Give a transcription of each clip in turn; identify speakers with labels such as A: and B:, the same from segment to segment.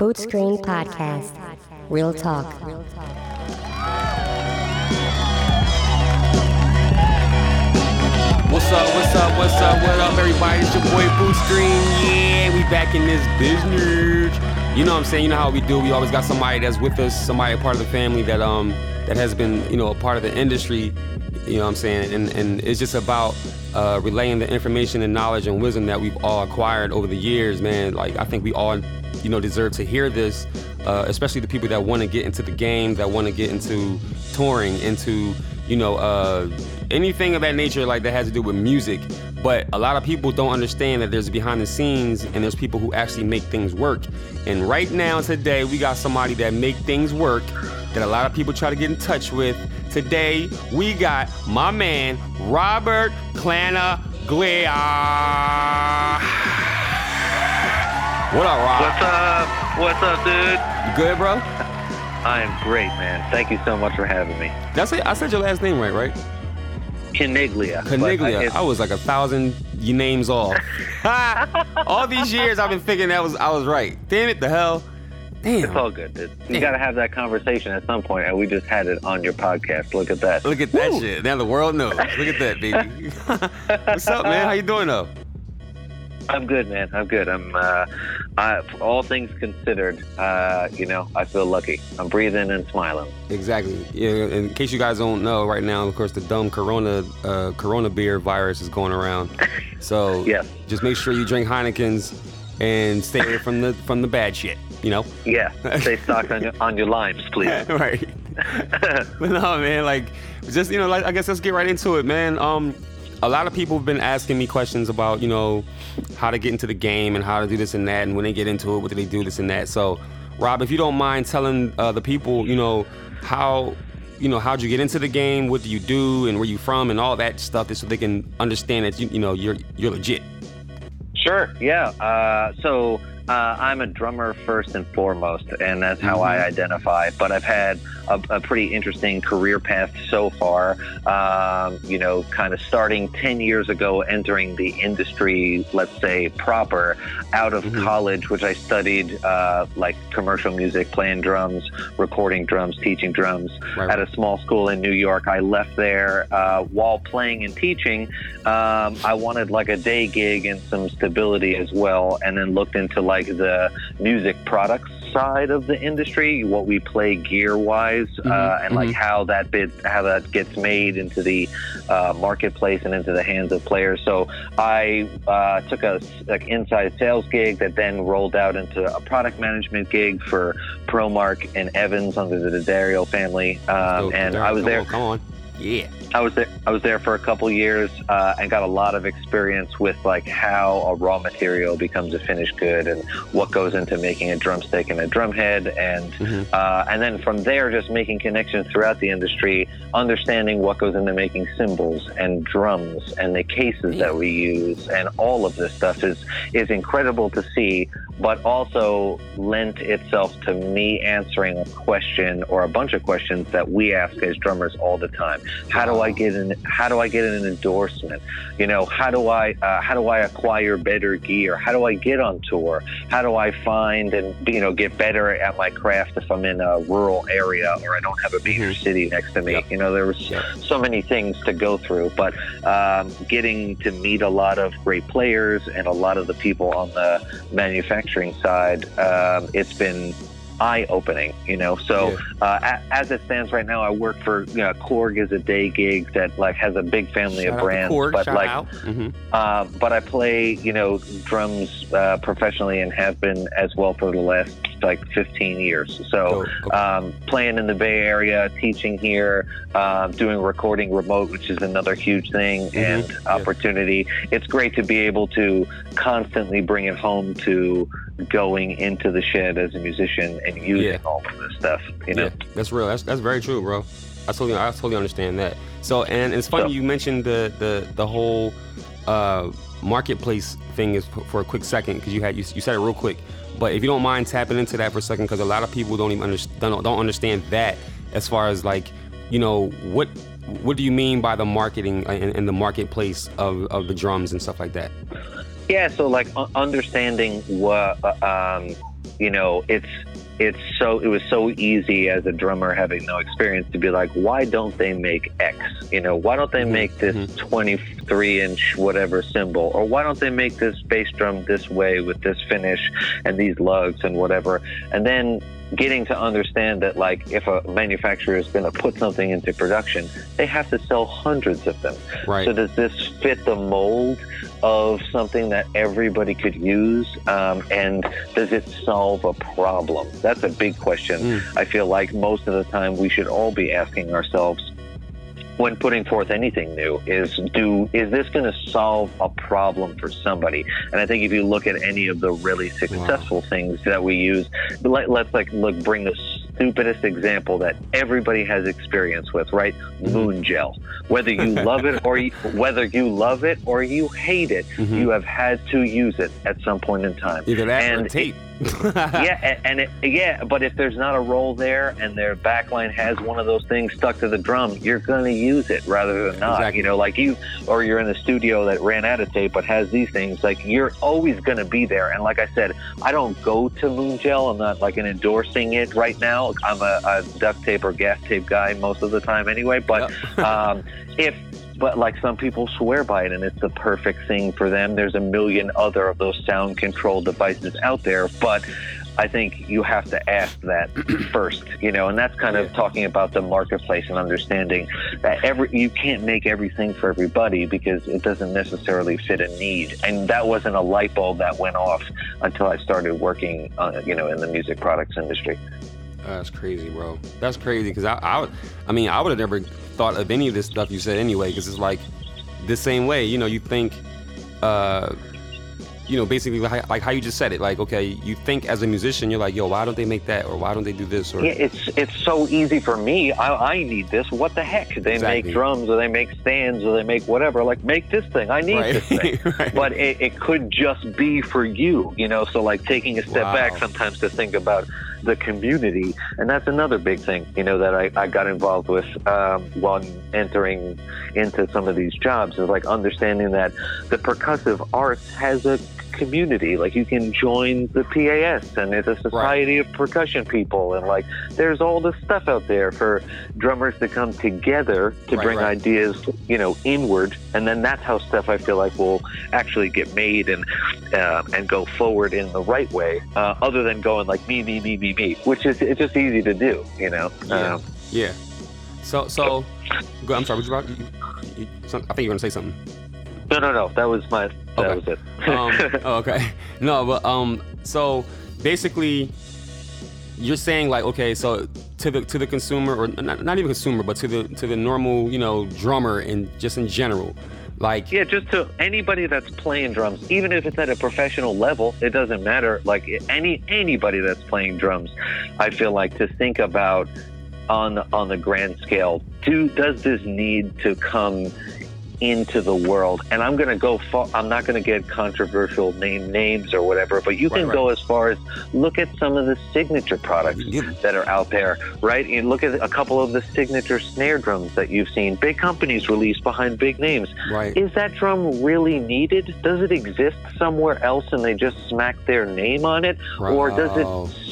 A: Boot Screen Podcast. Real talk.
B: What's up, what's up, what's up, what up, everybody? It's your boy Boot Screen. Yeah, we back in this business. You know what I'm saying? You know how we do. We always got somebody that's with us, somebody a part of the family that um that has been, you know, a part of the industry. You know what I'm saying? And and it's just about uh, relaying the information and knowledge and wisdom that we've all acquired over the years, man. Like I think we all, you know, deserve to hear this, uh, especially the people that want to get into the game, that want to get into touring, into you know, uh, anything of that nature, like that has to do with music. But a lot of people don't understand that there's behind the scenes and there's people who actually make things work. And right now, today, we got somebody that make things work that a lot of people try to get in touch with. Today, we got my man, Robert Clanaglia. What up, Rob?
C: What's up? What's up, dude?
B: You good, bro?
C: I am great, man. Thank you so much for having me.
B: That's it. I said your last name right, right?
C: Caniglia. Uh,
B: Caniglia.
C: I-
B: I was like a thousand names off. All these years I've been thinking that was I was right. Damn it, the hell.
C: It's all good, dude. You
B: Yeah.
C: got to have that conversation at some point, and we just had it on your podcast. Look at that.
B: Look at that shit. Now the world knows. Look at that, baby. What's up, man? How you doing though?
C: I'm good, man. I'm good. I'm, uh, I, all things considered, uh, you know, I feel lucky. I'm breathing and smiling.
B: Exactly. Yeah, in case you guys don't know, right now, of course, the dumb Corona uh, Corona beer virus is going around. So
C: Yes.
B: just make sure you drink Heinekens and stay away from the from the bad shit. You know.
C: Yeah. Stay stocked on your, on your limes, please.
B: right. but no, man, like, just you know, like I guess let's get right into it, man. Um, a lot of people have been asking me questions about, you know, how to get into the game and how to do this and that, and when they get into it, what do they do this and that. So, Rob, if you don't mind telling uh, the people, you know, how. You know, how'd you get into the game? What do you do, and where you from, and all that stuff, just so they can understand that you, you know, you're you're legit.
C: Sure. Yeah. Uh, so uh, I'm a drummer first and foremost, and that's how I identify. But I've had a, a pretty interesting career path so far. Um, you know, kind of starting 10 years ago, entering the industry, let's say proper, out of
B: Mhm.
C: college, which I studied uh, like commercial music, playing drums, recording drums, teaching drums
B: Right.
C: at a small school in New York. I left there uh, while playing and teaching. Um, I wanted like a day gig and some stability as well, and then looked into like the music products side of the industry, what we play gear wise, uh,
B: Mhm,
C: and like
B: mhm.
C: how that bit, how that gets made into the uh, marketplace and into the hands of players. So I uh, took a like inside sales gig that then rolled out into a product management gig for ProMark and Evans under the D'Addario family, um,
B: So,
C: and
B: there-
C: I was there.
B: On, come on. Yeah.
C: I was there. I was there for a couple years uh, and got a lot of experience with like how a raw material becomes a finished good and what goes into making a drumstick and a drumhead, and
B: Mhm.
C: uh, and then from there just making connections throughout the industry, understanding what goes into making cymbals and drums and the cases that we use, and all of this stuff is is incredible to see, but also lent itself to me answering a question or a bunch of questions that we ask as drummers all the time. How do I get an How do I get an endorsement? You know, how do I uh, how do I acquire better gear? How do I get on tour? How do I find and you know get better at my craft if I'm in a rural area or I don't have a major city next to me?
B: Yep.
C: You know, there was
B: Yep.
C: so many things to go through, but um, getting to meet a lot of great players and a lot of the people on the manufacturing side, um, it's been eye opening, you know. So uh, a- as it stands right now, I work for you know, Korg is a day gig that like has a big family
B: Shout
C: of brands,
B: Korg,
C: but
B: shout
C: like.
B: Mhm.
C: uh, but I play, you know, drums uh, professionally and have been as well for the last like 15 years. So,
B: Dope. Okay.
C: um, playing in the Bay Area, teaching here, um, doing recording remote, which is another huge thing and
B: Mm-hmm. Yeah.
C: opportunity. It's great to be able to constantly bring it home to going into the shed as a musician and using
B: Yeah.
C: all of this stuff. You know,
B: Yeah, that's real. That's that's very true, bro. I totally I totally understand that. So and it's funny
C: So-
B: you mentioned the the the whole uh, marketplace thing is for, for a quick second because you had you, you said it real quick. But if you don't mind tapping into that for a second, because a lot of people don't even understand don't, don't understand that as far as like you know what what do you mean by the marketing and, and the marketplace of, of the drums and stuff like that?
C: Yeah, so like understanding what uh, um, you know, it's it's so it was so easy as a drummer having no experience to be like why don't they make x? You know why don't they
B: mm-hmm.
C: make this
B: mm-hmm.
C: 20 three inch whatever cymbal? Or why don't they make this bass drum this way with this finish and these lugs and whatever? And then getting to understand that like if a manufacturer is going to put something into production they have to sell hundreds of them
B: right
C: so does this fit the mold of something that everybody could use um, and does it solve a problem that's a big question
B: mm.
C: i feel like most of the time we should all be asking ourselves when putting forth anything new is do is this going to solve a problem for somebody and i think if you look at any of the really successful things that we use let, let's like look bring the stupidest example that everybody has experience with right
B: Mhm.
C: Moongel whether you love it or you, whether you love it or you hate it
B: Mhm.
C: you have had to use it at some point in time
B: Either that or
C: and
B: tape.
C: yeah, a- and it, yeah, but if there's not a roll there and their backline has one of those things stuck to the drum, you're going to use it rather than not.
B: Exactly.
C: You know, like you, or you're in the studio that ran out of tape but has these things. Like you're always going to be there. And like I said, I don't go to Moongel. I'm not like an endorsing it right now. I'm a, a duct tape or gaff tape guy most of the time anyway. But um, if but like some people swear by it and it's the perfect thing for them. There's a million other of those sound control devices out there but i think you have to ask that first you know and that's kind of talking about the marketplace and understanding that every you can't make everything for everybody because it doesn't necessarily fit a need. And that wasn't a light bulb that went off until i started working uh, you know in the music products industry
B: That's crazy, bro. That's crazy because I, I, I mean, I would have never thought of any of this stuff you said anyway. Because it's like the same way, you know. You think, uh, you know, basically like, like how you just said it. Like, okay, you think as a musician, you're like, yo, why don't they make that, or why don't they do this, or
C: Yeah, it's it's so easy for me. I, I need this. What the heck? They
B: Exactly.
C: make drums or they make stands or they make whatever. Like make this thing. I need
B: right,
C: this thing.
B: right.
C: But it, it could just be for you, you know. So like taking a step
B: Wow.
C: back sometimes to think about the community, and that's another big thing, you know, that I, I got involved with um, while entering into some of these jobs is like understanding that the percussive arts has a community. Like you can join the PAS, and it's a society of percussion people, and like there's all this stuff out there for drummers to come together to
B: Right,
C: bring
B: right.
C: ideas, you know, inward, and then that's how stuff I feel like will actually get made and uh, and go forward in the right way, uh, other than going like me, me, me, me, me, which is it's just easy to do, you know.
B: Yeah.
C: Um,
B: yeah. So, so, I'm sorry. What you about? You, you, I think you're gonna say something.
C: No, no, no, that was my that
B: Okay.
C: was it.
B: um, oh, okay. No, but um, so basically, you're saying like, okay, so to the to the consumer, or not, not even consumer, but to the to the normal, you know, drummer and just in general, like,
C: Yeah, just to anybody that's playing drums, even if it's at a professional level, it doesn't matter. Like any anybody that's playing drums, I feel like to think about on on the grand scale, do does this need to come into the world? And I'm gonna go far. I'm not gonna get controversial name names or whatever, but you
B: Right,
C: can
B: right.
C: go as far as look at some of the signature products
B: Yeah.
C: that are out there, right? You look at a couple of the signature snare drums that you've seen. Big companies release behind big names.
B: right,
C: Is that drum really needed? Does it exist somewhere else and they just smack their name on it? Or does it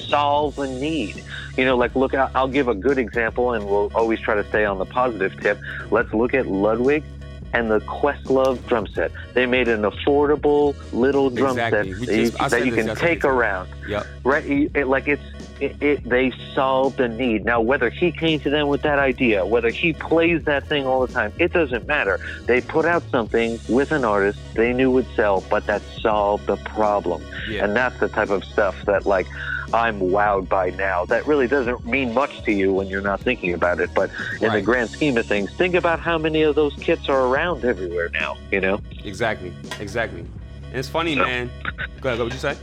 C: solve a need? You know, like, look, I'll give a good example and we'll always try to stay on the positive tip. Let's look at Ludwig and the Questlove drum set. They made an affordable little drum
B: Exactly.
C: set
B: We
C: that you, that you can take around
B: Yep.
C: right? It, like it's it, it, they solved a need. Now, whether he came to them with that idea, whether he plays that thing all the time, it doesn't matter. They put out something with an artist they knew would sell, but that solved the problem.
B: Yeah.
C: And that's the type of stuff that like I'm wowed by now. That really doesn't mean much to you when you're not thinking about it, but in the grand scheme of things, think about how many of those kits are around everywhere now. You know?
B: Exactly. Exactly. And it's funny,
C: So-
B: man. Go ahead. What would you say?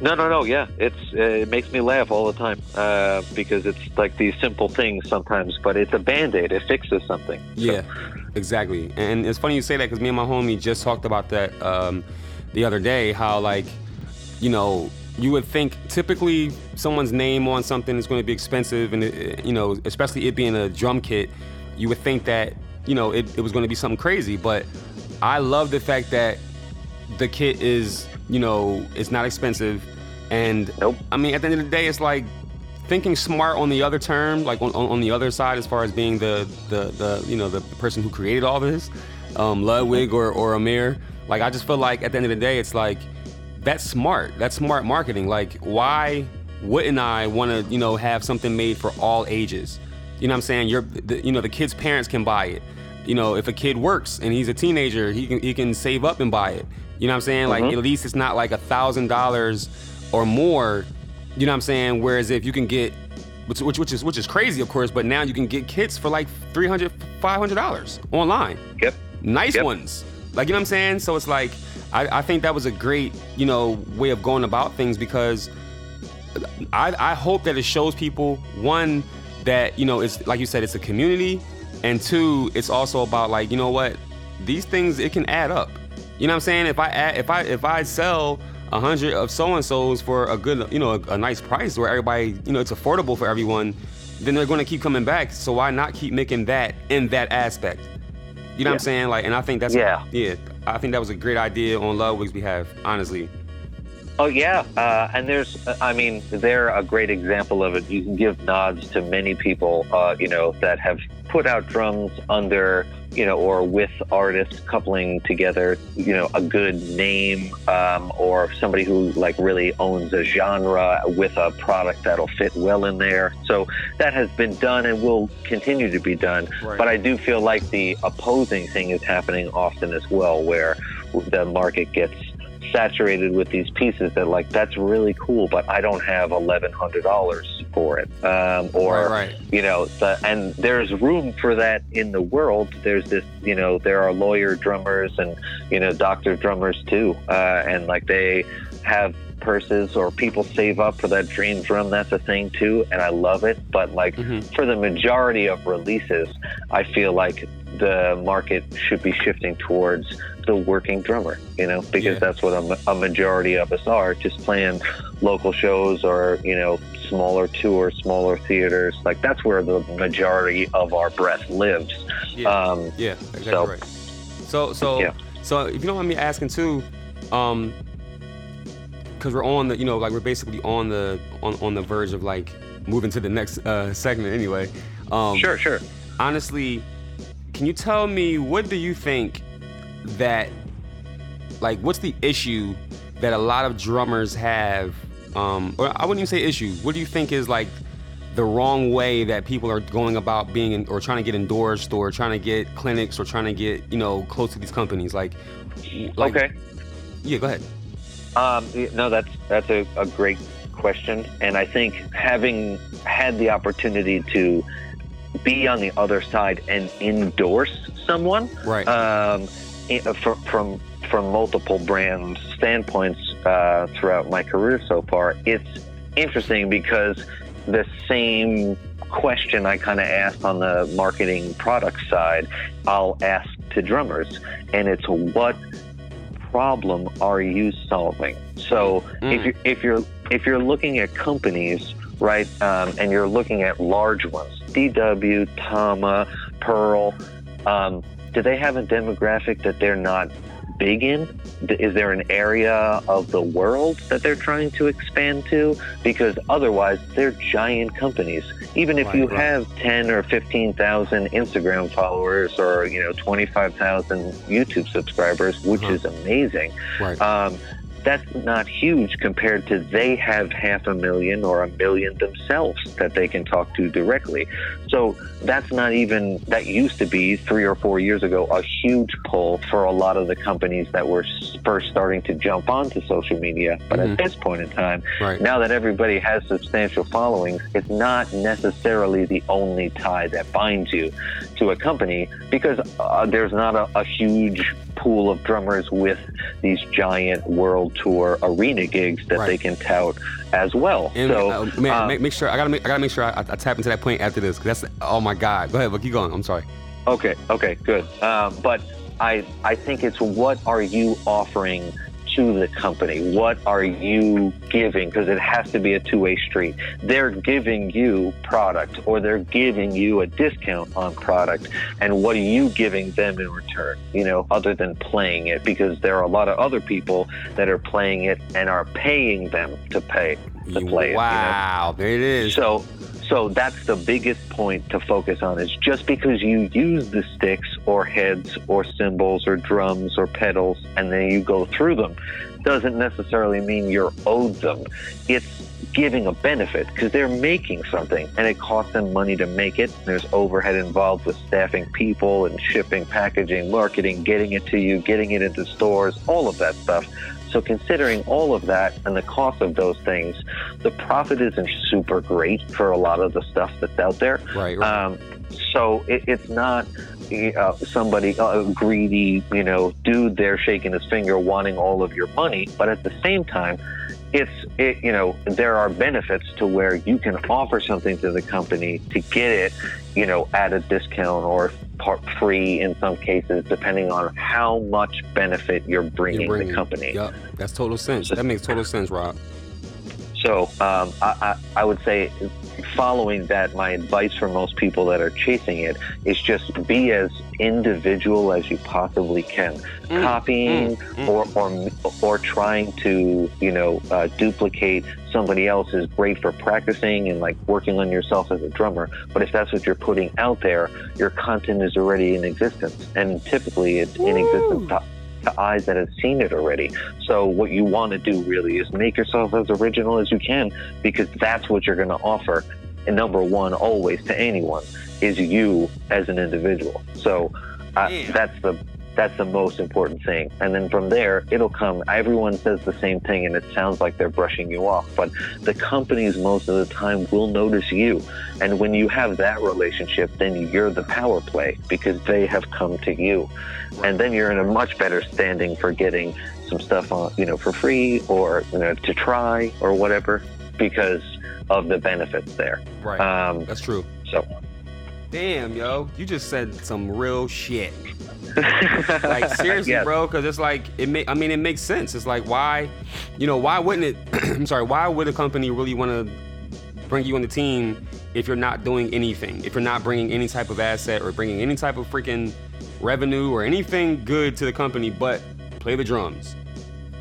C: No, no, no. Yeah, it's uh, it makes me laugh all the time uh, because it's like these simple things sometimes, but it's a band aid. It fixes something.
B: Yeah, exactly. And it's funny you say that because me and my homie just talked about that um, the other day. How like, you know, you would think typically someone's name on something is going to be expensive, and it, you know, especially it being a drum kit, you would think that you know it, it was going to be something crazy. But I love the fact that the kit is, you know, it's not expensive. And
C: Nope.
B: I mean, at the end of the day, it's like thinking smart on the other term, like on, on, the other side, as far as being the the, the you know the person who created all this, um, Ludwig or or Ahmir. Like I just feel like at the end of the day, it's like that's smart. That's smart marketing. Like why wouldn't I want to you know have something made for all ages? You know what I'm saying? You're the, you know the kid's parents can buy it. You know if a kid works and he's a teenager, he can he can save up and buy it. You know what I'm saying? Like mm-hmm. at least it's not like a thousand dollars or more. You know what I'm saying? Whereas if you can get which, which which is which is crazy, of course, but now you can get kits for like 300 500 dollars online.
C: Yep.
B: Nice
C: Yep.
B: ones. Like you know what I'm saying? So it's like I, I think that was a great, you know, way of going about things because I, I hope that it shows people one that you know it's like you said it's a community and two it's also about like you know what? These things it can add up. You know what i'm saying? If i add, if i if i sell a hundred of so and so's for a good you know a, a nice price where everybody you know it's affordable for everyone then they're going to keep coming back. So why not keep making that in that aspect? You know what i'm saying? Like and i think that's
C: Yeah.
B: yeah i think that was a great idea on ludwig's behalf honestly
C: Oh yeah, uh, and there's, I mean, they're a great example of it. You can give nods to many people, uh, you know, that have put out drums under, you know, or with artists coupling together, you know, a good name, um, or somebody who like really owns a genre with a product that'll fit well in there. So that has been done and will continue to be done.
B: Right.
C: But I do feel like the opposing thing is happening often as well, where the market gets saturated with these pieces that like that's really cool, but I don't have eleven hundred dollars for it, um, or
B: Right, right.
C: you know, the, and there's room for that in the world. There's this, you know, there are lawyer drummers and you know doctor drummers too, uh, and like they have purses or people save up for that dream drum. That's a thing too, and I love it. But like
B: Mhm.
C: for the majority of releases, I feel like the market should be shifting towards the working drummer, you know, because
B: Yeah.
C: that's what a, a majority of us are, just playing local shows or, you know, smaller tours, smaller theaters. Like that's where the majority of our breath lives.
B: Yeah.
C: Um,
B: Yeah, exactly
C: So-
B: right. So so
C: Yeah.
B: so if you don't mind me asking too, um, because we're on the you know like we're basically on the on, on the verge of like moving to the next uh, segment anyway. Um,
C: sure, sure.
B: Honestly, can you tell me what do you think that like what's the issue that a lot of drummers have? Um, or I wouldn't even say issue. What do you think is like the wrong way that people are going about being in, or trying to get endorsed or trying to get clinics or trying to get you know close to these companies like, like
C: okay.
B: yeah go ahead
C: Um, no, that's that's a, a great question, and I think having had the opportunity to be on the other side and endorse someone
B: right
C: um, from from from multiple brand standpoints uh, throughout my career so far, it's interesting because the same question I kind of asked on the marketing product side, I'll ask to drummers, and it's what problem are you solving? So
B: Mm.
C: if you if you're if you're looking at companies, right, um, and you're looking at large ones, DW, Tama, Pearl, um, do they have a demographic that they're not big in? Is there an area of the world that they're trying to expand to? Because otherwise, they're giant companies. Even if you have 10 or 15,000 Instagram followers or, you know, 25,000 YouTube subscribers, which
B: Uh-huh.
C: is amazing,
B: right
C: um, that's not huge compared to they have half a million or a million themselves that they can talk to directly. So that's not even, that used to be three or four years ago, a huge pull for a lot of the companies that were first starting to jump onto social media. But
B: Mhm.
C: at this point in time,
B: right
C: now that everybody has substantial followings, it's not necessarily the only tie that binds you to a company because uh, there's not a, a huge pool of drummers with these giant world tour arena gigs that
B: Right.
C: they can tout as well.
B: and
C: so,
B: uh, man
C: um,
B: make, make sure I gotta make I gotta make sure I, I tap into that point after this 'cause that's oh my god go ahead but keep going I'm sorry
C: Okay, okay, good. Um, but I I think it's what are you offering to the company? What are you giving? Because it has to be a two way street. They're giving you product or they're giving you a discount on product. And what are you giving them in return? You know, other than playing it, because there are a lot of other people that are playing it and are paying them to pay to play
B: wow,
C: it.
B: there it is.
C: So so that's the biggest point to focus on is just because you use the sticks or heads or cymbals or drums or pedals and then you go through them doesn't necessarily mean you're owed them. It's giving a benefit because they're making something and it costs them money to make it. There's overhead involved with staffing people and shipping, packaging, marketing, getting it to you, getting it into stores, all of that stuff. So considering all of that and the cost of those things, the profit isn't super great for a lot of the stuff that's out there.
B: Right. right.
C: Um, so it, it's not uh, somebody uh, greedy, you know, dude there shaking his finger wanting all of your money, but at the same time, it's it, you know there are benefits to where you can offer something to the company to get it you know at a discount or part free in some cases depending on how much benefit you're bringing, you're bringing. the company.
B: Yep that's total sense. That makes total sense rob
C: so um, I, I, I would say following that, my advice for most people that are chasing it is just be as individual as you possibly can. Mm, Copying mm, mm. or, or or trying to you know uh, duplicate somebody else is great for practicing and like working on yourself as a drummer. But if that's what you're putting out there, your content is already in existence, and typically it's in existence to, to eyes that have seen it already. So what you want to do really is make yourself as original as you can because that's what you're going to offer and number one always to anyone is you as an individual. So uh, that's the that's the most important thing. And then from there, it'll come. Everyone says the same thing, and it sounds like they're brushing you off. But the companies, most of the time, will notice you. And when you have that relationship, then you're the power play because they have come to you. And then you're in a much better standing for getting some stuff on, you know, for free or you know, to try or whatever because of the benefits there.
B: Right. Um, That's true.
C: So.
B: Damn, yo, you just said some real shit. like seriously, bro, because it's like it. Make, I mean, it makes sense. It's like why, you know, why wouldn't it? I'm sorry. Why would a company really want to bring you on the team if you're not doing anything? If you're not bringing any type of asset or bringing any type of freaking revenue or anything good to the company, but play the drums.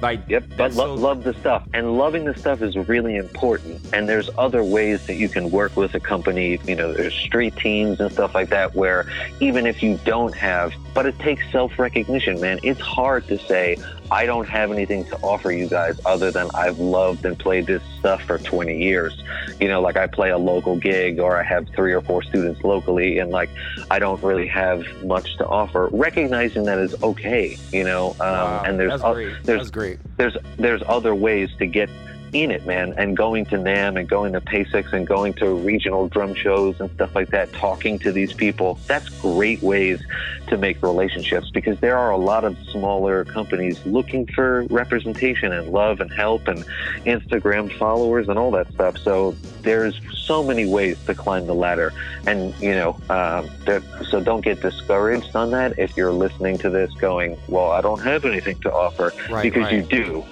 B: Like,
C: yep, but lo- so... love the stuff. And loving the stuff is really important. And there's other ways that you can work with a company. You know, there's street teams and stuff like that where even if you don't have, but it takes self recognition, man. It's hard to say, I don't have anything to offer you guys other than I've loved and played this stuff for 20 years. You know, like I play a local gig or I have three or four students locally and like I don't really have much to offer. Recognizing that is okay, you know, um,
B: wow,
C: and there's,
B: that's great.
C: there's,
B: that's great.
C: there's, there's other ways to get in it, man, and going to NAMM and going to PASIC and going to regional drum shows and stuff like that, talking to these people, that's great ways to make relationships because there are a lot of smaller companies looking for representation and love and help and Instagram followers and all that stuff. So there's so many ways to climb the ladder. And, you know, um, so don't get discouraged on that if you're listening to this going, well, I don't have anything to offer
B: right,
C: because
B: right.
C: you do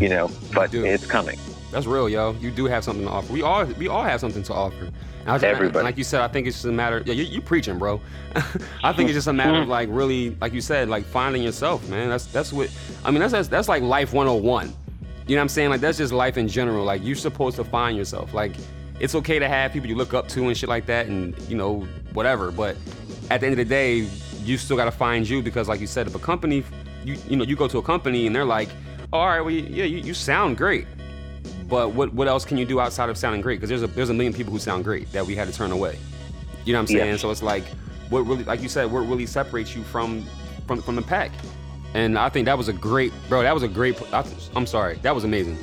C: you know, but it's coming.
B: That's real, yo. You do have something to offer. We all we all have something to offer.
C: Was, Everybody.
B: Like you said, I think it's just a matter. Yeah, you, you preaching, bro. I think it's just a matter of mm-hmm. like really, like you said, like finding yourself, man. That's that's what. I mean, that's that's, that's like life 101. You know what I'm saying? Like that's just life in general. Like you're supposed to find yourself. Like it's okay to have people you look up to and shit like that, and you know whatever. But at the end of the day, you still got to find you because, like you said, if a company, you you know, you go to a company and they're like all right, well, yeah, you, you sound great. But what, what else can you do outside of sounding great? Because there's a there's a million people who sound great that we had to turn away. You know what I'm saying? Yeah. So it's like, what really, like you said, what really separates you from from from the pack? And I think that was a great, bro. That was a great. I, am sorry, that was amazing.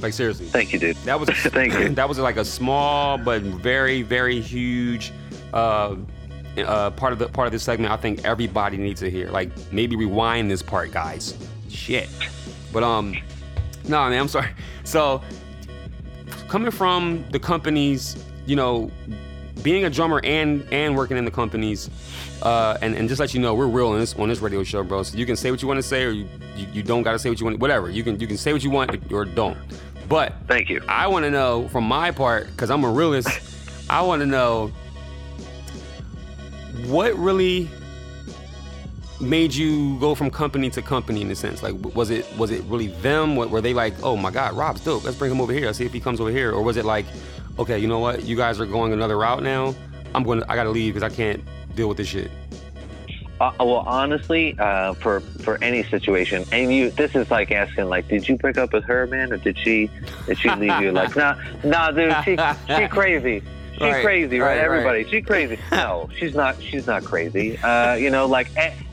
B: Like seriously.
C: Thank you, dude.
B: That was
C: thank you.
B: That was like a small but very very huge. Uh, uh, part of the part of this segment, I think everybody needs to hear. Like maybe rewind this part, guys. Shit. But um, no, man, I'm sorry. So coming from the companies, you know, being a drummer and and working in the companies, uh, and and just let you know we're real on this on this radio show, bro. So you can say what you want to say, or you, you, you don't gotta say what you want. Whatever you can you can say what you want or don't. But
C: Thank you.
B: I want to know from my part because I'm a realist. I want to know what really made you go from company to company in a sense. Like, was it was it really them? What, were they like? Oh my God, Rob's dope. Let's bring him over here. Let's see if he comes over here. Or was it like, okay, you know what? You guys are going another route now. I'm going. to I gotta leave because I can't deal with this shit.
C: Uh, well, honestly, uh, for for any situation, and you, this is like asking, like, did you break up with her, man, or did she did she leave you? Like, nah, nah, dude, she she crazy. She's
B: Right,
C: crazy, right?
B: right, right.
C: Everybody, she's crazy. No, she's not. She's not crazy. Uh, you know, like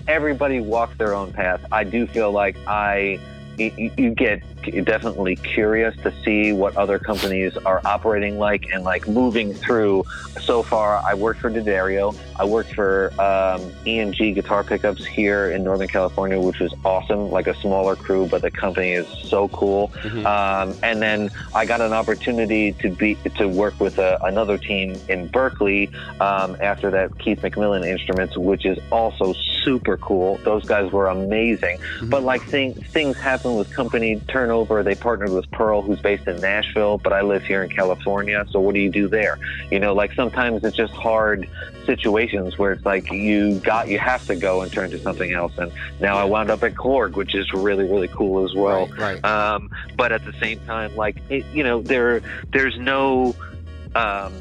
C: everybody walks their own path. I do feel like I, you, you get definitely curious to see what other companies are operating like and like moving through. So far, I worked for D'Addario. I worked for um, EMG Guitar Pickups here in Northern California, which was awesome. Like a smaller crew, but the company is so cool.
B: Mhm.
C: Um, and then I got an opportunity to be to work with a, another team in Berkeley um, after that Keith McMillen Instruments, which is also super cool. Those guys were amazing. But like thing, things happen with company turnover. They partnered with Pearl, who's based in Nashville, but I live here in California. So what do you do there? You know, like sometimes it's just hard situations where it's like you got you have to go and turn to something else. And now I wound up at Korg, which is really really cool as well.
B: right, right.
C: Um, but at the same time, like it, you know, there there's no um,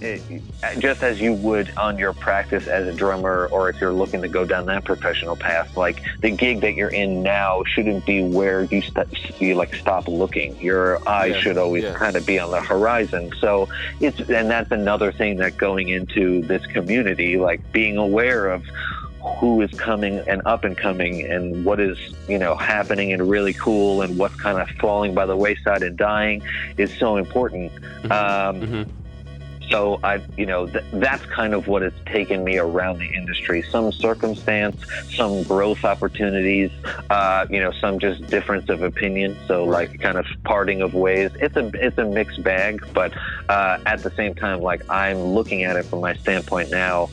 C: it, just as you would on your practice as a drummer, or if you're looking to go down that professional path, like the gig that you're in now shouldn't be where you st- you like stop looking. Your eyes
B: Yeah,
C: should always
B: yeah.
C: kind of be on the horizon. So it's and that's another thing that going into this community, like being aware of who is coming and up and coming and what is you know happening and really cool and what's kind of falling by the wayside and dying is so important um,
B: Mhm.
C: So i you know th- that's kind of what has taken me around the industry some circumstance some growth opportunities uh, you know some just difference of opinion so
B: Right.
C: like kind of parting of ways it's a it's a mixed bag but uh, at the same time like i'm looking at it from my standpoint now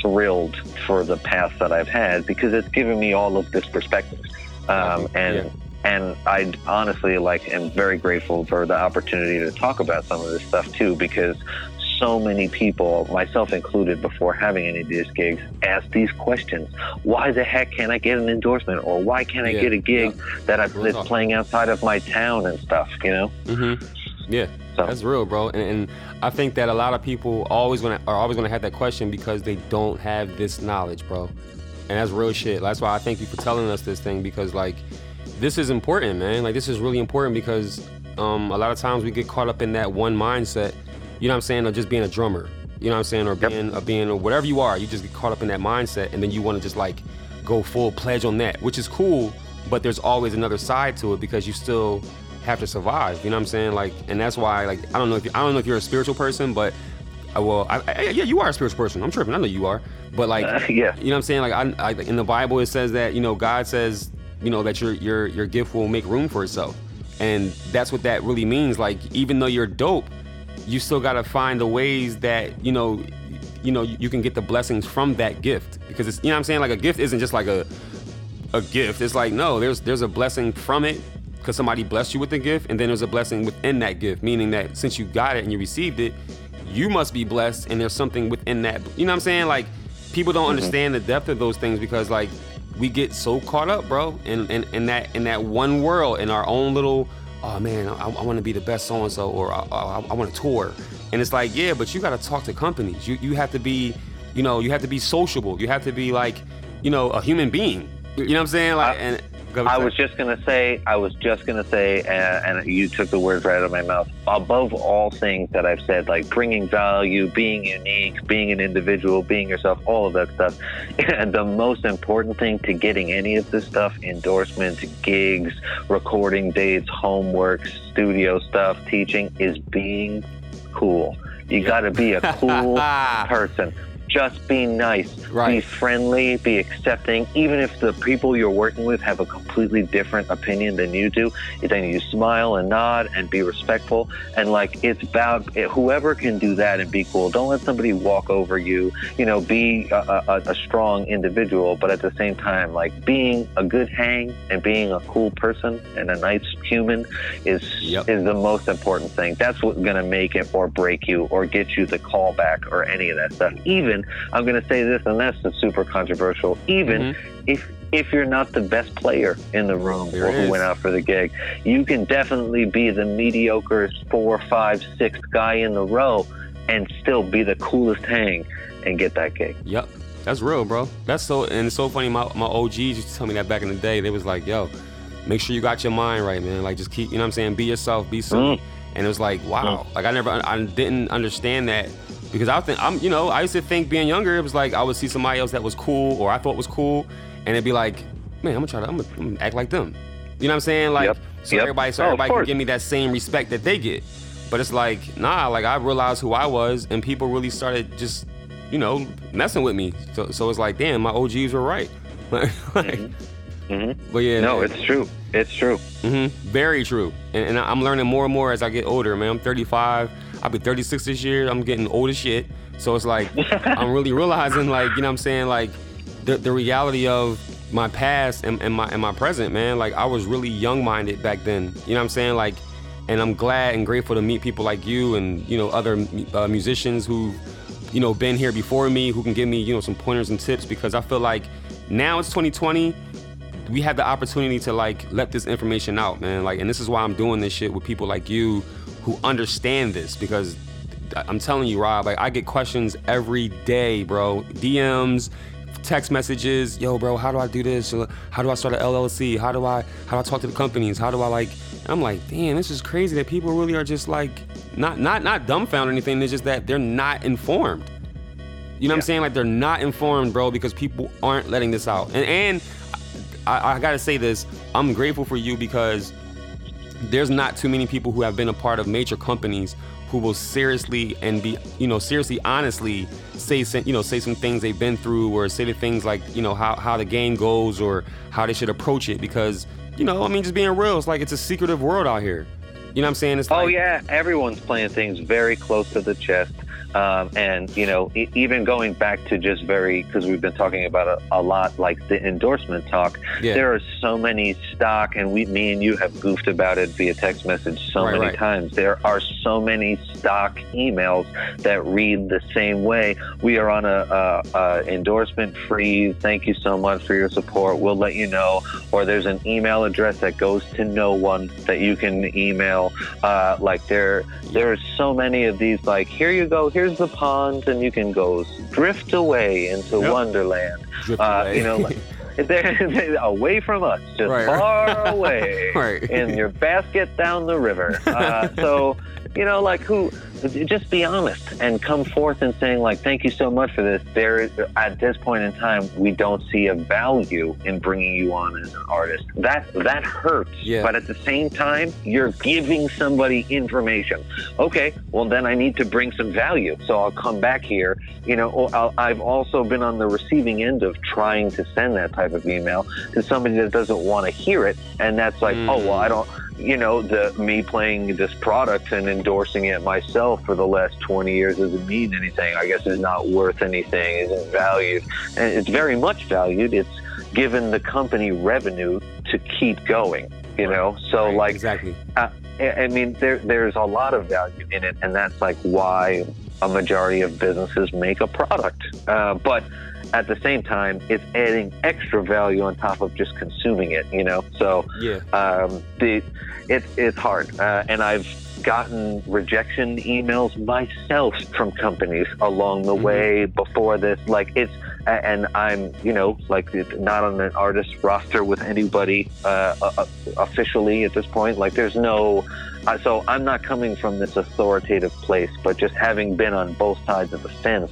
C: thrilled for the path that I've had because it's given me all of this perspective. Um, and
B: yeah.
C: and I honestly like am very grateful for the opportunity to talk about some of this stuff too because so many people, myself included, before having any of these gigs, ask these questions: Why the heck can't I get an endorsement, or why can't I
B: Yeah,
C: get a gig that I've,
B: Real
C: that's playing outside of my town and stuff? You know.
B: Mm-hmm. Yeah,
C: So-
B: that's real, bro. And, and I think that a lot of people always gonna are always gonna have that question because they don't have this knowledge, bro. And that's real shit. That's why I thank you for telling us this thing because like this is important, man. Like this is really important because um, a lot of times we get caught up in that one mindset. You know what I'm saying? Of just being a drummer. You know what I'm saying? Or being, or being, or whatever you are. You just get caught up in that mindset, and then you want to just like go full pledge on that, which is cool. But there's always another side to it because you still have to survive. You know what I'm saying? Like, and that's why, like, I don't know if you, I don't know if you're a spiritual person, but uh, well, I, I, yeah, you are a spiritual person. I'm tripping. I know you are. But like,
C: Uh, yeah.
B: you know what I'm saying? Like, I, I, in the Bible, it says that you know God says you know that your your your gift will make room for itself, and that's what that really means. Like, even though you're dope, you still gotta find the ways that you know you know you can get the blessings from that gift. Because it's you know what I'm saying? Like a gift isn't just like a a gift. It's like no there's there's a blessing from it because somebody blessed you with the gift and then there's a blessing within that gift meaning that since you got it and you received it you must be blessed and there's something within that you know what I'm saying? Like people don't mm-hmm. understand the depth of those things because like we get so caught up bro in in, in that in that one world in our own little oh man I, I want to be the best so and so or uh, uh, I, I, I want to tour. And it's like yeah but you got to talk to companies. You you have to be you know you have to be sociable. You have to be like you know a human being. You know what I'm saying? Like and go
C: I was just gonna say, I was just gonna say, and, and you took the words right out of my mouth. Above all things that I've said, like bringing value, being unique, being an individual, being yourself, all of that stuff. And the most important thing to getting any of this stuff, endorsements, gigs, recording dates, homework, studio stuff, teaching, is being cool. You got to be a cool person. Just be nice, be friendly, be accepting. Even if the people you're working with have a completely different opinion than you do, then you smile and nod and be respectful. And like it's about whoever can do that and be cool. Don't let somebody walk over you. You know, be a, a, a strong individual, but at the same time, like being a good hang and being a cool person and a nice human is
B: Yep.
C: is the most important thing. That's what's going to make it or break you or get you the callback or any of that stuff. Even I'm going to say this, and that's super controversial. Even
B: Mm-hmm.
C: if if you're not the best player in the room
B: There
C: or who
B: is.
C: went out for the gig, you can definitely be the mediocre four, five, six guy in the row and still be the coolest hang and get that gig.
B: Yep. That's real, bro. That's so and it's so funny. My my OGs used to tell me that back in the day. They was like, yo, make sure you got your mind right, man. Like just keep you know what I'm saying, be yourself, be silly.
C: Mm.
B: And it was like, wow. Like I never I didn't understand that. Because I think I'm you know, I used to think being younger, it was like I would see somebody else that was cool or I thought was cool, and it'd be like, man, I'm gonna try to I'm gonna, I'm gonna act like them. You know what I'm saying? Like
C: Yep.
B: so
C: Yep.
B: everybody so
C: Oh,
B: everybody can give me that same respect that they get. But it's like, nah, like I realized who I was and people really started just, you know, messing with me. So so it's like, damn, my OGs were right. like,
C: hmm
B: But yeah,
C: No,
B: man.
C: it's true. It's true.
B: hmm Very true. And, and I'm learning more and more as I get older, man. I'm 35. I'll be 36 this year. I'm getting old as shit. So it's like, I'm really realizing, like, you know what I'm saying? Like, the, the reality of my past and, and my and my present, man. Like, I was really young minded back then. You know what I'm saying? Like, and I'm glad and grateful to meet people like you and, you know, other uh, musicians who, you know, been here before me who can give me, you know, some pointers and tips because I feel like now it's 2020 we have the opportunity to like let this information out, man. Like, and this is why I'm doing this shit with people like you who understand this because I'm telling you, Rob, like I get questions every day, bro. DMs, text messages, yo, bro, how do I do this? How do I start an LLC? How do I how do I talk to the companies? How do I like? I'm like, damn, this is crazy that people really are just like not not not dumbfounded or anything. It's just that they're not informed. You know what I'm saying? Like they're not informed, bro, because people aren't letting this out. And and I, I gotta say this, I'm grateful for you because there's not too many people who have been a part of major companies who will seriously and be, you know, seriously, honestly say, some, you know, say some things they've been through or say the things like, you know, how, how the game goes or how they should approach it because, you know, I mean, just being real, it's like it's a secretive world out here. You know what I'm saying? It's
C: Oh
B: like,
C: yeah, everyone's playing things very close to the chest, um, and you know, e- even going back to just very because we've been talking about a, a lot, like the endorsement talk.
B: Yeah.
C: There are so many stock, and we, me and you have goofed about it via text message so
B: Right,
C: many
B: right.
C: times. There are so many stock emails that read the same way. We are on a, a, a endorsement freeze. Thank you so much for your support. We'll let you know. Or there's an email address that goes to no one that you can email. Uh, like there, there are so many of these. Like here you go. Here's the pond, and you can go drift away into
B: Yep.
C: Wonderland. Uh,
B: away.
C: you know, like, they're, they're away from us, just
B: Right,
C: far away
B: Right.
C: in your basket down the river. Uh, so, you know, like who? Just be honest and come forth and saying like, "Thank you so much for this." There, is- at this point in time, we don't see a value in bringing you on as an artist. That that hurts.
B: Yeah.
C: But at the same time, you're giving somebody information. Okay, well then I need to bring some value, so I'll come back here. You know, I'll, I've also been on the receiving end of trying to send that type of email to somebody that doesn't want to hear it, and that's like, oh well, I mm. don't. You know, the me playing this product and endorsing it myself for the last 20 years doesn't mean anything. I guess it's not worth anything, isn't valued, and it's very much valued. It's given the company revenue to keep going. You know, so
B: Right,
C: like
B: exactly.
C: I I mean, there there's a lot of value in it, and that's like why a majority of businesses make a product. Uh, but at the same time, it's adding extra value on top of just consuming it. You know, so
B: Yeah.
C: um, the it's it's hard, uh, and I've gotten rejection emails myself from companies along the
B: Mhm.
C: way before this. Like it's and I'm, you know, like not on an artist roster with anybody uh, uh, officially at this point. Like, there's no. Uh, so I'm not coming from this authoritative place, but just having been on both sides of the fence,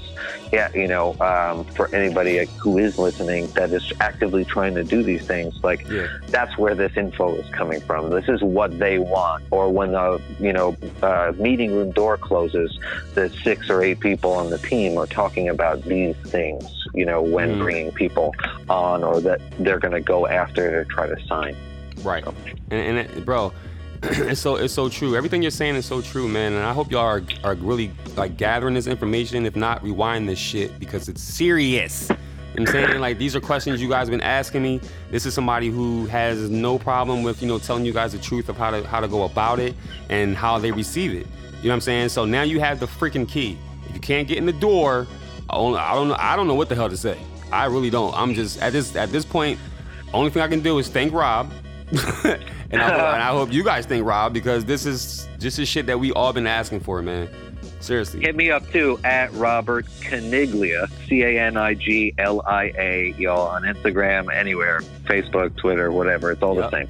C: yeah, you know, um, for anybody who is listening that is actively trying to do these things, like
B: Yeah.
C: that's where this info is coming from. This is what they want. Or when the you know uh, meeting room door closes, the six or eight people on the team are talking about these things. You know, when
B: Mhm.
C: bringing people on, or that they're going to go after to try to sign.
B: Right. And, and it, bro, it's so it's so true. Everything you're saying is so true, man. And I hope y'all are, are really like gathering this information. If not, rewind this shit because it's serious. You know what I'm saying? Like these are questions you guys have been asking me. This is somebody who has no problem with, you know, telling you guys the truth of how to how to go about it and how they receive it. You know what I'm saying? So now you have the freaking key. If you can't get in the door, I don't, I don't know I don't know what the hell to say. I really don't. I'm just at this at this point, only thing I can do is thank Rob. and, I hope, and I hope you guys think Rob because this is just the shit that we all been asking for, man. Seriously.
C: Hit me up too at Robert Caniglia, C A N I G L I A, y'all on Instagram, anywhere, Facebook, Twitter, whatever. It's all
B: Yep.
C: the same.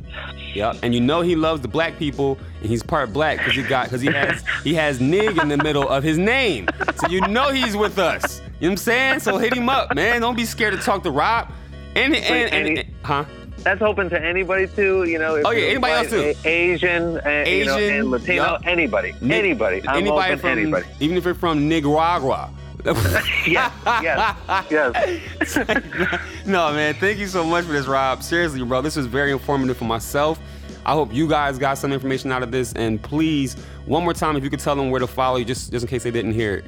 B: Yep. And you know he loves the black people and he's part black because he got because he has he has nig in the middle of his name. So you know he's with us. You know what I'm saying? So hit him up, man. Don't be scared to talk to Rob. And and, and,
C: any-
B: and- huh?
C: That's open to anybody too, you know. if
B: Oh, yeah, anybody else, too.
C: A- Asian, uh, you know,
B: Asian,
C: and Latino,
B: yup.
C: anybody, anybody. I'm
B: anybody
C: open
B: from
C: to anybody.
B: even if you're from Nicaragua.
C: yes, yes, yes.
B: no, man. Thank you so much for this, Rob. Seriously, bro. This was very informative for myself. I hope you guys got some information out of this. And please, one more time, if you could tell them where to follow you, just, just in case they didn't hear it.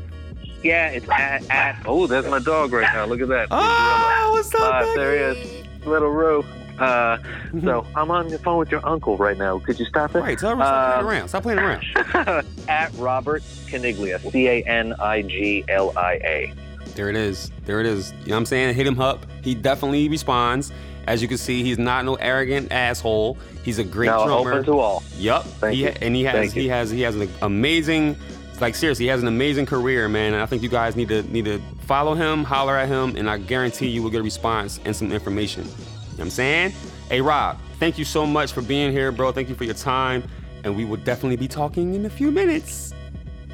C: Yeah, it's at, at oh, there's my dog right now. Look at that.
B: Oh, what's up,
C: Uh, there he is, little Roo. Uh, so I'm on the phone with your uncle right now. Could you stop it?
B: Right, tell her stop
C: Um,
B: playing around. Stop playing around.
C: at Robert Caniglia, C A N I G L I A.
B: There it is. There it is. You know what I'm saying? Hit him up. He definitely responds. As you can see, he's not no arrogant asshole. He's a great
C: Now
B: drummer.
C: open to all. Thank
B: he,
C: you.
B: And he has
C: Thank you.
B: he has he has an amazing like seriously, he has an amazing career, man. And I think you guys need to need to follow him, holler at him, and I guarantee you will get a response and some information. You know what I'm saying? Hey Rob, thank you so much for being here, bro. Thank you for your time. And we will definitely be talking in a few minutes.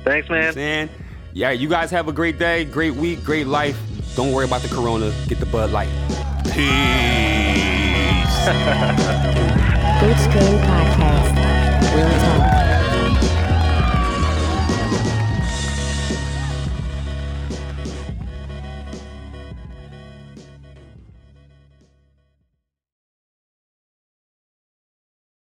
C: Thanks,
B: You know what I'm
C: man.
B: Yeah, you guys have a great day, great week, great life. Don't worry about the corona. Get the Bud Light. Peace.
A: Boot Screen Podcast.